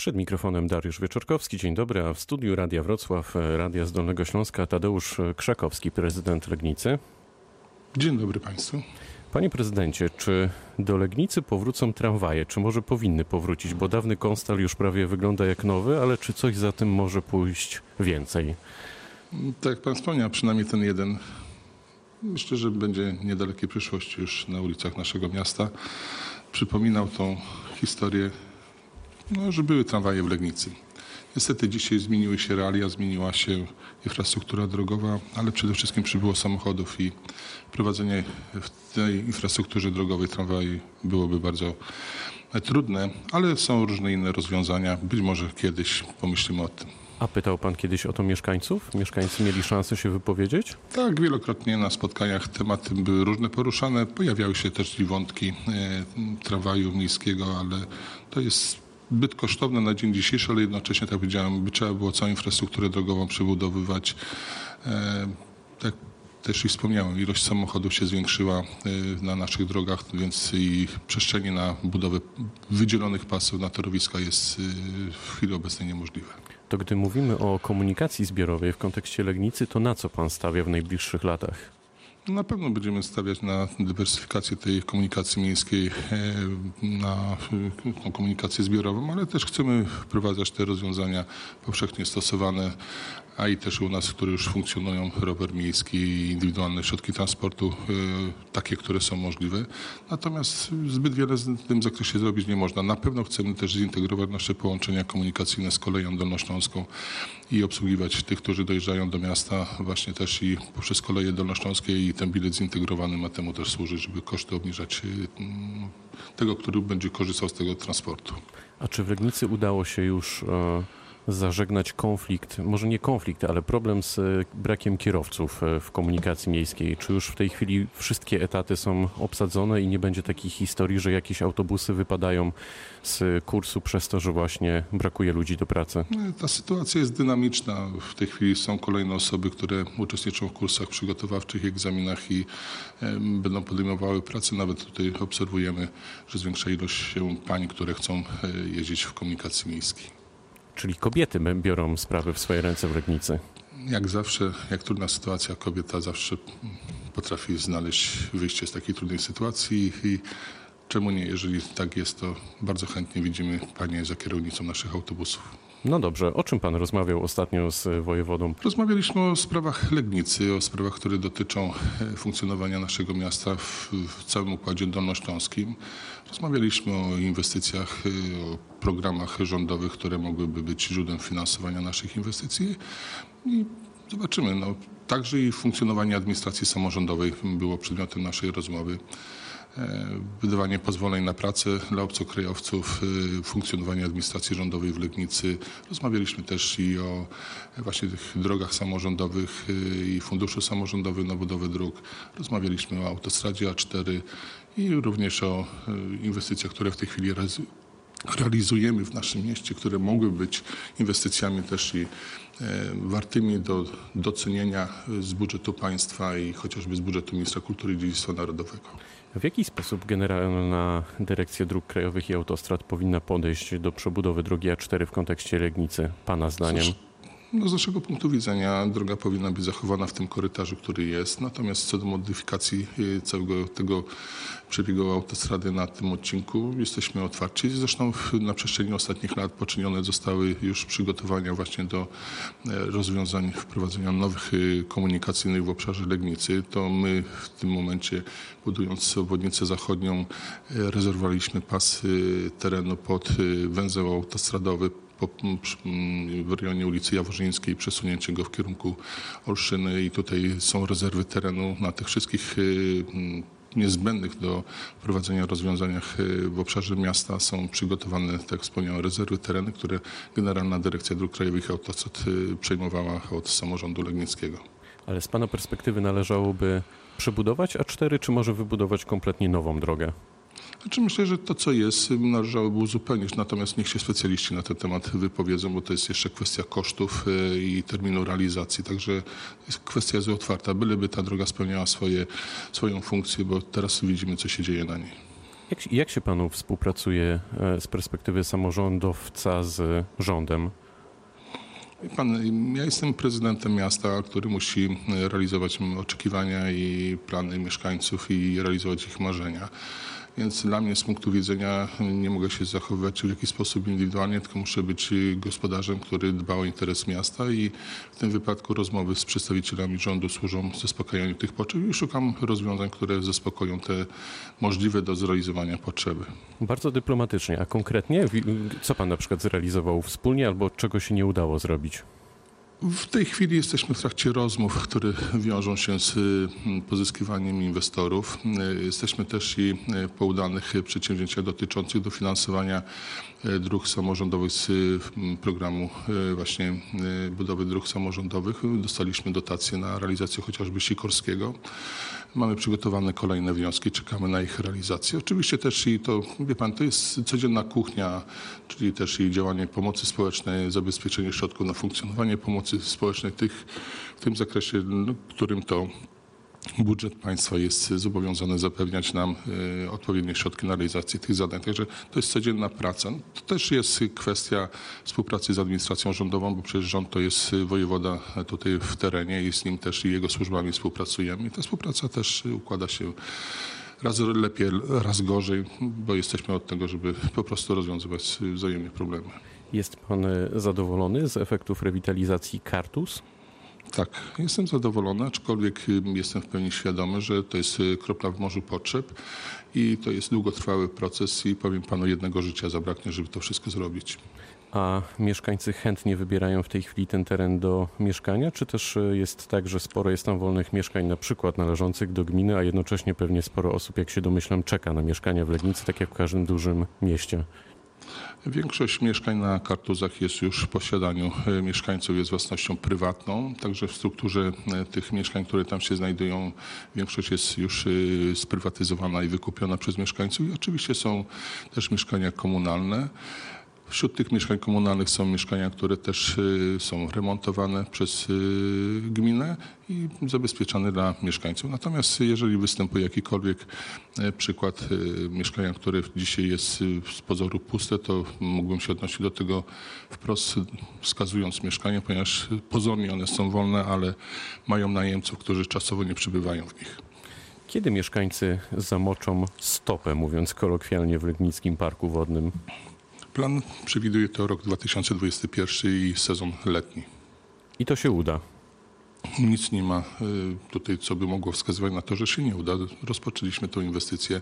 Przed mikrofonem Dariusz Wieczorkowski. Dzień dobry, a w studiu Radia Wrocław, Radia z Dolnego Śląska Tadeusz Krzakowski, prezydent Legnicy. Dzień dobry Państwu. Panie prezydencie, czy do Legnicy powrócą tramwaje? Czy może powinny powrócić? Bo dawny konstal już prawie wygląda jak nowy, ale czy coś za tym może pójść więcej? Tak jak Pan wspomniał, przynajmniej ten jeden. Myślę, że będzie niedalekiej przyszłości już na ulicach naszego miasta. Przypominał tą historię, no, że były tramwaje w Legnicy. Niestety dzisiaj zmieniły się realia, zmieniła się infrastruktura drogowa, ale przede wszystkim przybyło samochodów i prowadzenie w tej infrastrukturze drogowej tramwaj byłoby bardzo trudne, ale są różne inne rozwiązania. Być może kiedyś pomyślimy o tym. A pytał pan kiedyś o to mieszkańców? Mieszkańcy mieli szansę się wypowiedzieć? Tak, wielokrotnie na spotkaniach tematy były różne poruszane. Pojawiały się też i wątki e, tramwaju miejskiego, ale to jest zbyt kosztowne na dzień dzisiejszy, ale jednocześnie, tak powiedziałem, by trzeba było całą infrastrukturę drogową przebudowywać. E, tak też i wspomniałem, ilość samochodów się zwiększyła e, na naszych drogach, więc i przestrzenie na budowę wydzielonych pasów na torowiska jest e, w chwili obecnej niemożliwe. To gdy mówimy o komunikacji zbiorowej w kontekście Legnicy, to na co pan stawia w najbliższych latach? Na pewno będziemy stawiać na dywersyfikację tej komunikacji miejskiej, e, na komunikację zbiorową, ale też chcemy wprowadzać te rozwiązania powszechnie stosowane, a i też u nas, które już funkcjonują, rower miejski i indywidualne środki transportu, e, takie, które są możliwe. Natomiast zbyt wiele w tym zakresie zrobić nie można. Na pewno chcemy też zintegrować nasze połączenia komunikacyjne z koleją dolnośląską i obsługiwać tych, którzy dojeżdżają do miasta właśnie też i poprzez koleje dolnośląskie i ten bilet zintegrowany ma temu też służyć, żeby koszty obniżać mm, tego, który będzie korzystał z tego transportu. A czy w Legnicy udało się już e, zażegnać konflikt, może nie konflikt, ale problem z e, brakiem kierowców e, w komunikacji miejskiej? Czy już w tej chwili wszystkie etaty są obsadzone i nie będzie takich historii, że jakieś autobusy wypadają z kursu przez to, że właśnie brakuje ludzi do pracy? No, ta sytuacja jest dynamiczna. W tej chwili są kolejne osoby, które uczestniczą w kursach przygotowawczych, egzaminach i będą podejmowały pracę. Nawet tutaj obserwujemy, że zwiększa ilość się pań, które chcą e, jeździć w komunikacji miejskiej. Czyli kobiety biorą sprawy w swoje ręce w Legnicy. Jak zawsze, jak trudna sytuacja, kobieta zawsze potrafi znaleźć wyjście z takiej trudnej sytuacji i czemu nie, jeżeli tak jest, to bardzo chętnie widzimy panie za kierownicą naszych autobusów. No dobrze, o czym pan rozmawiał ostatnio z wojewodą? Rozmawialiśmy o sprawach Legnicy, o sprawach, które dotyczą e, funkcjonowania naszego miasta w, w całym układzie dolnośląskim. Rozmawialiśmy o inwestycjach, e, o programach rządowych, które mogłyby być źródłem finansowania naszych inwestycji i zobaczymy. No, także i funkcjonowanie administracji samorządowej było przedmiotem naszej rozmowy. E, wydawanie pozwoleń na pracę dla obcokrajowców, e, funkcjonowanie administracji rządowej w Legnicy. Rozmawialiśmy też i o właśnie tych drogach samorządowych e, i funduszu samorządowym na budowę dróg. Rozmawialiśmy o autostradzie A4 i również o inwestycjach, które w tej chwili realizujemy w naszym mieście, które mogły być inwestycjami też i wartymi do docenienia z budżetu państwa i chociażby z budżetu Ministra Kultury i Dziedzictwa Narodowego. W jaki sposób Generalna Dyrekcja Dróg Krajowych i Autostrad powinna podejść do przebudowy drogi A4 w kontekście Legnicy, Pana zdaniem? Cóż, no z naszego punktu widzenia droga powinna być zachowana w tym korytarzu, który jest. Natomiast co do modyfikacji y, całego tego przebiegu autostrady na tym odcinku jesteśmy otwarci. Zresztą na przestrzeni ostatnich lat poczynione zostały już przygotowania właśnie do e, rozwiązań wprowadzenia nowych y, komunikacyjnych w obszarze Legnicy. To my w tym momencie budując obwodnicę zachodnią e, rezerwowaliśmy pas terenu pod węzeł autostradowy po, w rejonie ulicy Jaworzyńskiej, przesunięcie go w kierunku Olszyny i tutaj są rezerwy terenu na tych wszystkich y, niezbędnych do prowadzenia rozwiązaniach y, w obszarze miasta są przygotowane, tak jak wspomniałem, rezerwy tereny, które Generalna Dyrekcja Dróg Krajowych i Autostrad y, przejmowała od samorządu legnickiego. Ale z Pana perspektywy należałoby przebudować A4, czy może wybudować kompletnie nową drogę? Znaczy myślę, że to, co jest, należałoby uzupełnić, natomiast niech się specjaliści na ten temat wypowiedzą, bo to jest jeszcze kwestia kosztów e, i terminu realizacji, także kwestia jest otwarta, byleby ta droga spełniała swoje, swoją funkcję, bo teraz widzimy, co się dzieje na niej. Jak, jak się panu współpracuje e, z perspektywy samorządowca z rządem? Pan, ja jestem prezydentem miasta, który musi realizować oczekiwania i plany mieszkańców i realizować ich marzenia. Więc dla mnie z punktu widzenia nie mogę się zachowywać w jakiś sposób indywidualnie, tylko muszę być gospodarzem, który dba o interes miasta i w tym wypadku rozmowy z przedstawicielami rządu służą zaspokajaniu tych potrzeb i szukam rozwiązań, które zaspokoją te możliwe do zrealizowania potrzeby. Bardzo dyplomatycznie, a konkretnie co pan na przykład zrealizował wspólnie albo czego się nie udało zrobić? W tej chwili jesteśmy w trakcie rozmów, które wiążą się z mm, pozyskiwaniem inwestorów. Y, jesteśmy też i y, po udanych przedsięwzięciach dotyczących dofinansowania y, dróg samorządowych z programu właśnie budowy dróg samorządowych. Dostaliśmy dotację na realizację chociażby Sikorskiego. Mamy przygotowane kolejne wnioski, czekamy na ich realizację. Oczywiście też i to, wie pan, to jest codzienna kuchnia, czyli też i działanie pomocy społecznej, zabezpieczenie środków na funkcjonowanie pomocy społecznej tych, w tym zakresie, no, którym to budżet państwa jest zobowiązany zapewniać nam y, odpowiednie środki na realizację tych zadań. Także to jest codzienna praca. To też jest kwestia współpracy z administracją rządową, bo przecież rząd to jest wojewoda tutaj w terenie i z nim też i jego służbami współpracujemy. I ta współpraca też układa się raz lepiej, raz gorzej, bo jesteśmy od tego, żeby po prostu rozwiązywać wzajemnie problemy. Jest pan zadowolony z efektów rewitalizacji Kartus? Tak, jestem zadowolony, aczkolwiek jestem w pełni świadomy, że to jest y, kropla w morzu potrzeb i to jest długotrwały proces i powiem panu, jednego życia zabraknie, żeby to wszystko zrobić. A mieszkańcy chętnie wybierają w tej chwili ten teren do mieszkania, czy też y, jest tak, że sporo jest tam wolnych mieszkań, na przykład należących do gminy, a jednocześnie pewnie sporo osób, jak się domyślam, czeka na mieszkania w Legnicy, tak jak w każdym dużym mieście? Większość mieszkań na Kartuzach jest już w posiadaniu e, mieszkańców, jest własnością prywatną, także w strukturze e, tych mieszkań, które tam się znajdują, większość jest już e, sprywatyzowana i wykupiona przez mieszkańców i oczywiście są też mieszkania komunalne. Wśród tych mieszkań komunalnych są mieszkania, które też y, są remontowane przez y, gminę i zabezpieczane dla mieszkańców. Natomiast jeżeli występuje jakikolwiek e, przykład y, mieszkania, które dzisiaj jest z pozoru puste, to mógłbym się odnosić do tego wprost wskazując mieszkanie, ponieważ pozornie one są wolne, ale mają najemców, którzy czasowo nie przebywają w nich. Kiedy mieszkańcy zamoczą stopę, mówiąc kolokwialnie, w Legnickim Parku Wodnym? Plan przewiduje to rok 2021 i sezon letni. I to się uda. Nic nie ma y, tutaj, co by mogło wskazywać na to, że się nie uda. Rozpoczęliśmy tę inwestycję.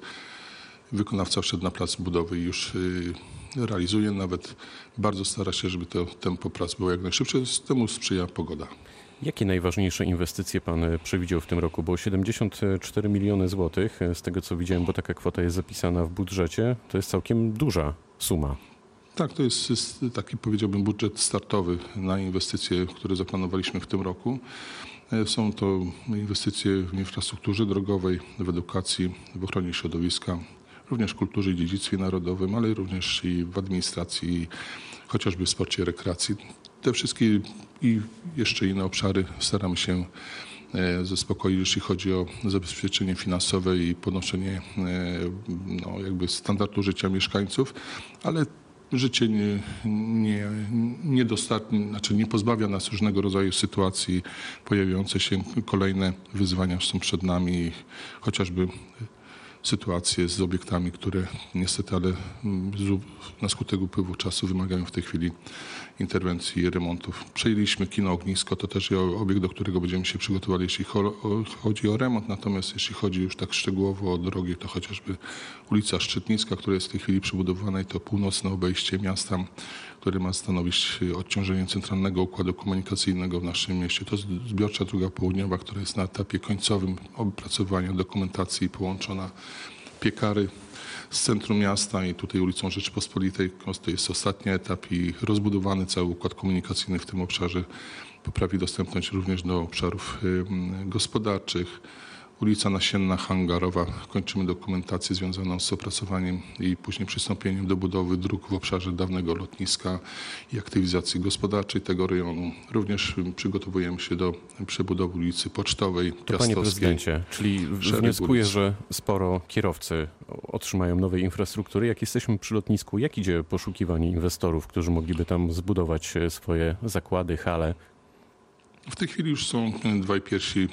Wykonawca wszedł na plac budowy i już y, realizuje. Nawet bardzo stara się, żeby to tempo prac było jak najszybsze. Temu sprzyja pogoda. Jakie najważniejsze inwestycje Pan przewidział w tym roku? Bo 74 miliony złotych, z tego co widziałem, bo taka kwota jest zapisana w budżecie, to jest całkiem duża suma. Tak, to jest, taki powiedziałbym budżet startowy na inwestycje, które zaplanowaliśmy w tym roku. E, są to inwestycje w infrastrukturze drogowej, w edukacji, w ochronie środowiska, również w kulturze i dziedzictwie narodowym, ale również i w administracji, chociażby w sporcie i rekreacji. Te wszystkie i jeszcze inne obszary staramy się e, zaspokoić, jeśli chodzi o zabezpieczenie finansowe i podnoszenie e, no, jakby standardu życia mieszkańców, ale życie nie, nie, nie, znaczy nie pozbawia nas różnego rodzaju sytuacji, pojawiające się kolejne wyzwania są przed nami, chociażby sytuacje z obiektami, które niestety, ale na skutek upływu czasu wymagają w tej chwili interwencji i remontów. Przejęliśmy kino Ognisko, to też obiekt, do którego będziemy się przygotowali, jeśli chodzi o remont, natomiast jeśli chodzi już tak szczegółowo o drogi, to chociażby ulica Szczytnicka, która jest w tej chwili przebudowana i to północne obejście miasta, które ma stanowić odciążenie centralnego układu komunikacyjnego w naszym mieście. To zbiorcza droga południowa, która jest na etapie końcowym opracowania dokumentacji połączona piekary z centrum miasta i tutaj ulicą Rzeczypospolitej. To jest ostatni etap i rozbudowany cały układ komunikacyjny w tym obszarze poprawi dostępność również do obszarów gospodarczych, ulica Nasienna Hangarowa. Kończymy dokumentację związaną z opracowaniem i później przystąpieniem do budowy dróg w obszarze dawnego lotniska i aktywizacji gospodarczej tego rejonu. Również przygotowujemy się do przebudowy ulicy Pocztowej, To panie prezydencie, czyli wnioskuję, że sporo kierowcy otrzymają nowej infrastruktury. Jak jesteśmy przy lotnisku, jak idzie poszukiwanie inwestorów, którzy mogliby tam zbudować swoje zakłady, hale? W tej chwili już są dwaj pierwsi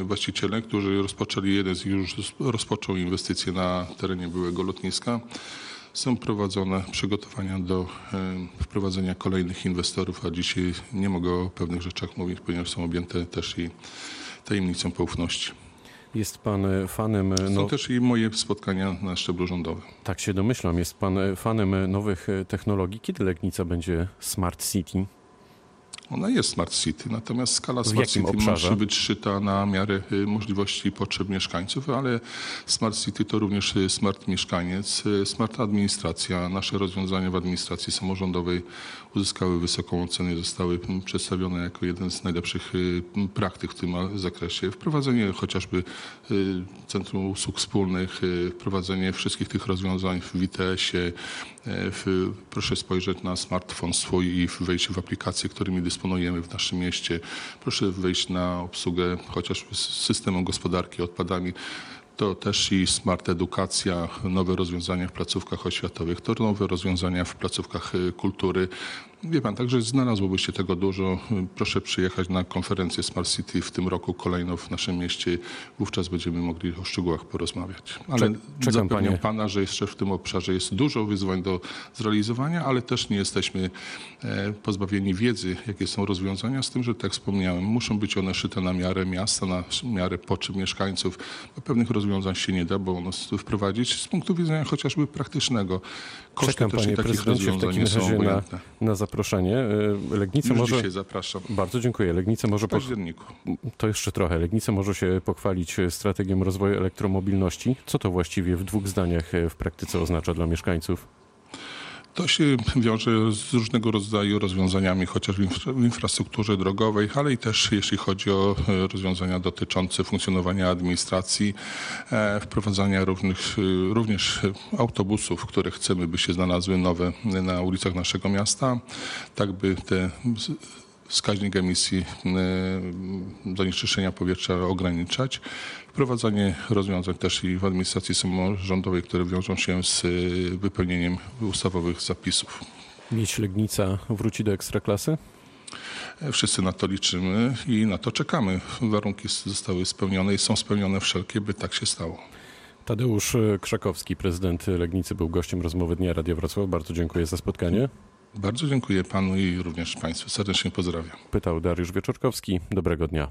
e, właściciele, którzy rozpoczęli, jeden z nich już rozpoczął inwestycje na terenie byłego lotniska. Są prowadzone przygotowania do e, wprowadzenia kolejnych inwestorów, a dzisiaj nie mogę o pewnych rzeczach mówić, ponieważ są objęte też i tajemnicą poufności. Jest pan e, fanem, e, Są no, też i moje spotkania na szczeblu rządowym. tak się domyślam, jest pan e, fanem e, nowych e, technologii. Kiedy Legnica będzie Smart City? Ona jest Smart City, natomiast skala Smart City obszarze? musi być szyta na miarę y, możliwości i potrzeb mieszkańców, ale Smart City to również y, smart mieszkaniec, y, smart administracja. Nasze rozwiązania w administracji samorządowej uzyskały wysoką ocenę i zostały mm, przedstawione jako jeden z najlepszych praktyk w tym zakresie. Wprowadzenie chociażby Centrum Usług Wspólnych, wprowadzenie wszystkich tych rozwiązań w ITS-ie. E, W, proszę spojrzeć na smartfon swój i wejść w aplikacje, którymi dysponujemy w naszym mieście. Proszę wejść na obsługę chociażby z systemem gospodarki odpadami. To też i smart edukacja, nowe rozwiązania w placówkach oświatowych, to nowe rozwiązania w placówkach y, kultury. Wie pan, także znalazłoby się tego dużo. Proszę przyjechać na konferencję Smart City w tym roku kolejną w naszym mieście. Wówczas będziemy mogli o szczegółach porozmawiać. Ale Czek- czekam, zapewniam panie. pana, że jeszcze w tym obszarze jest dużo wyzwań do zrealizowania, ale też nie jesteśmy e, pozbawieni wiedzy, jakie są rozwiązania, z tym, że tak wspomniałem, muszą być one szyte na miarę miasta, na miarę potrzeb mieszkańców. Bo pewnych rozwiązań się nie da, bo tu wprowadzić z punktu widzenia chociażby praktycznego. Koszty Czekam, też i panie takich rozwiązań nie są razie na, obojętne. na zaproszenie. E, Legnica Już może... dzisiaj zapraszam. Bardzo dziękuję. Legnica może... W październiku. To jeszcze trochę. Legnica może się pochwalić strategią rozwoju elektromobilności. Co to właściwie w dwóch zdaniach e, w praktyce oznacza dla mieszkańców? To się wiąże z różnego rodzaju rozwiązaniami, chociażby w infra- w infrastrukturze drogowej, ale i też jeśli chodzi o e, rozwiązania dotyczące funkcjonowania administracji, e, wprowadzania różnych, e, również autobusów, które chcemy, by się znalazły nowe na ulicach naszego miasta, tak by te wskaźnik emisji e, zanieczyszczenia powietrza ograniczać. Wprowadzanie rozwiązań też i w administracji samorządowej, które wiążą się z e, wypełnieniem ustawowych zapisów. Mieć Legnica wróci do ekstraklasy? E, Wszyscy na to liczymy i na to czekamy. Warunki zostały spełnione i są spełnione wszelkie, by tak się stało. Tadeusz Krzakowski, prezydent Legnicy, był gościem rozmowy Dnia Radio Wrocław. Bardzo dziękuję za spotkanie. Bardzo dziękuję panu i również państwu. Serdecznie pozdrawiam. Pytał Dariusz Wieczorkowski. Dobrego dnia.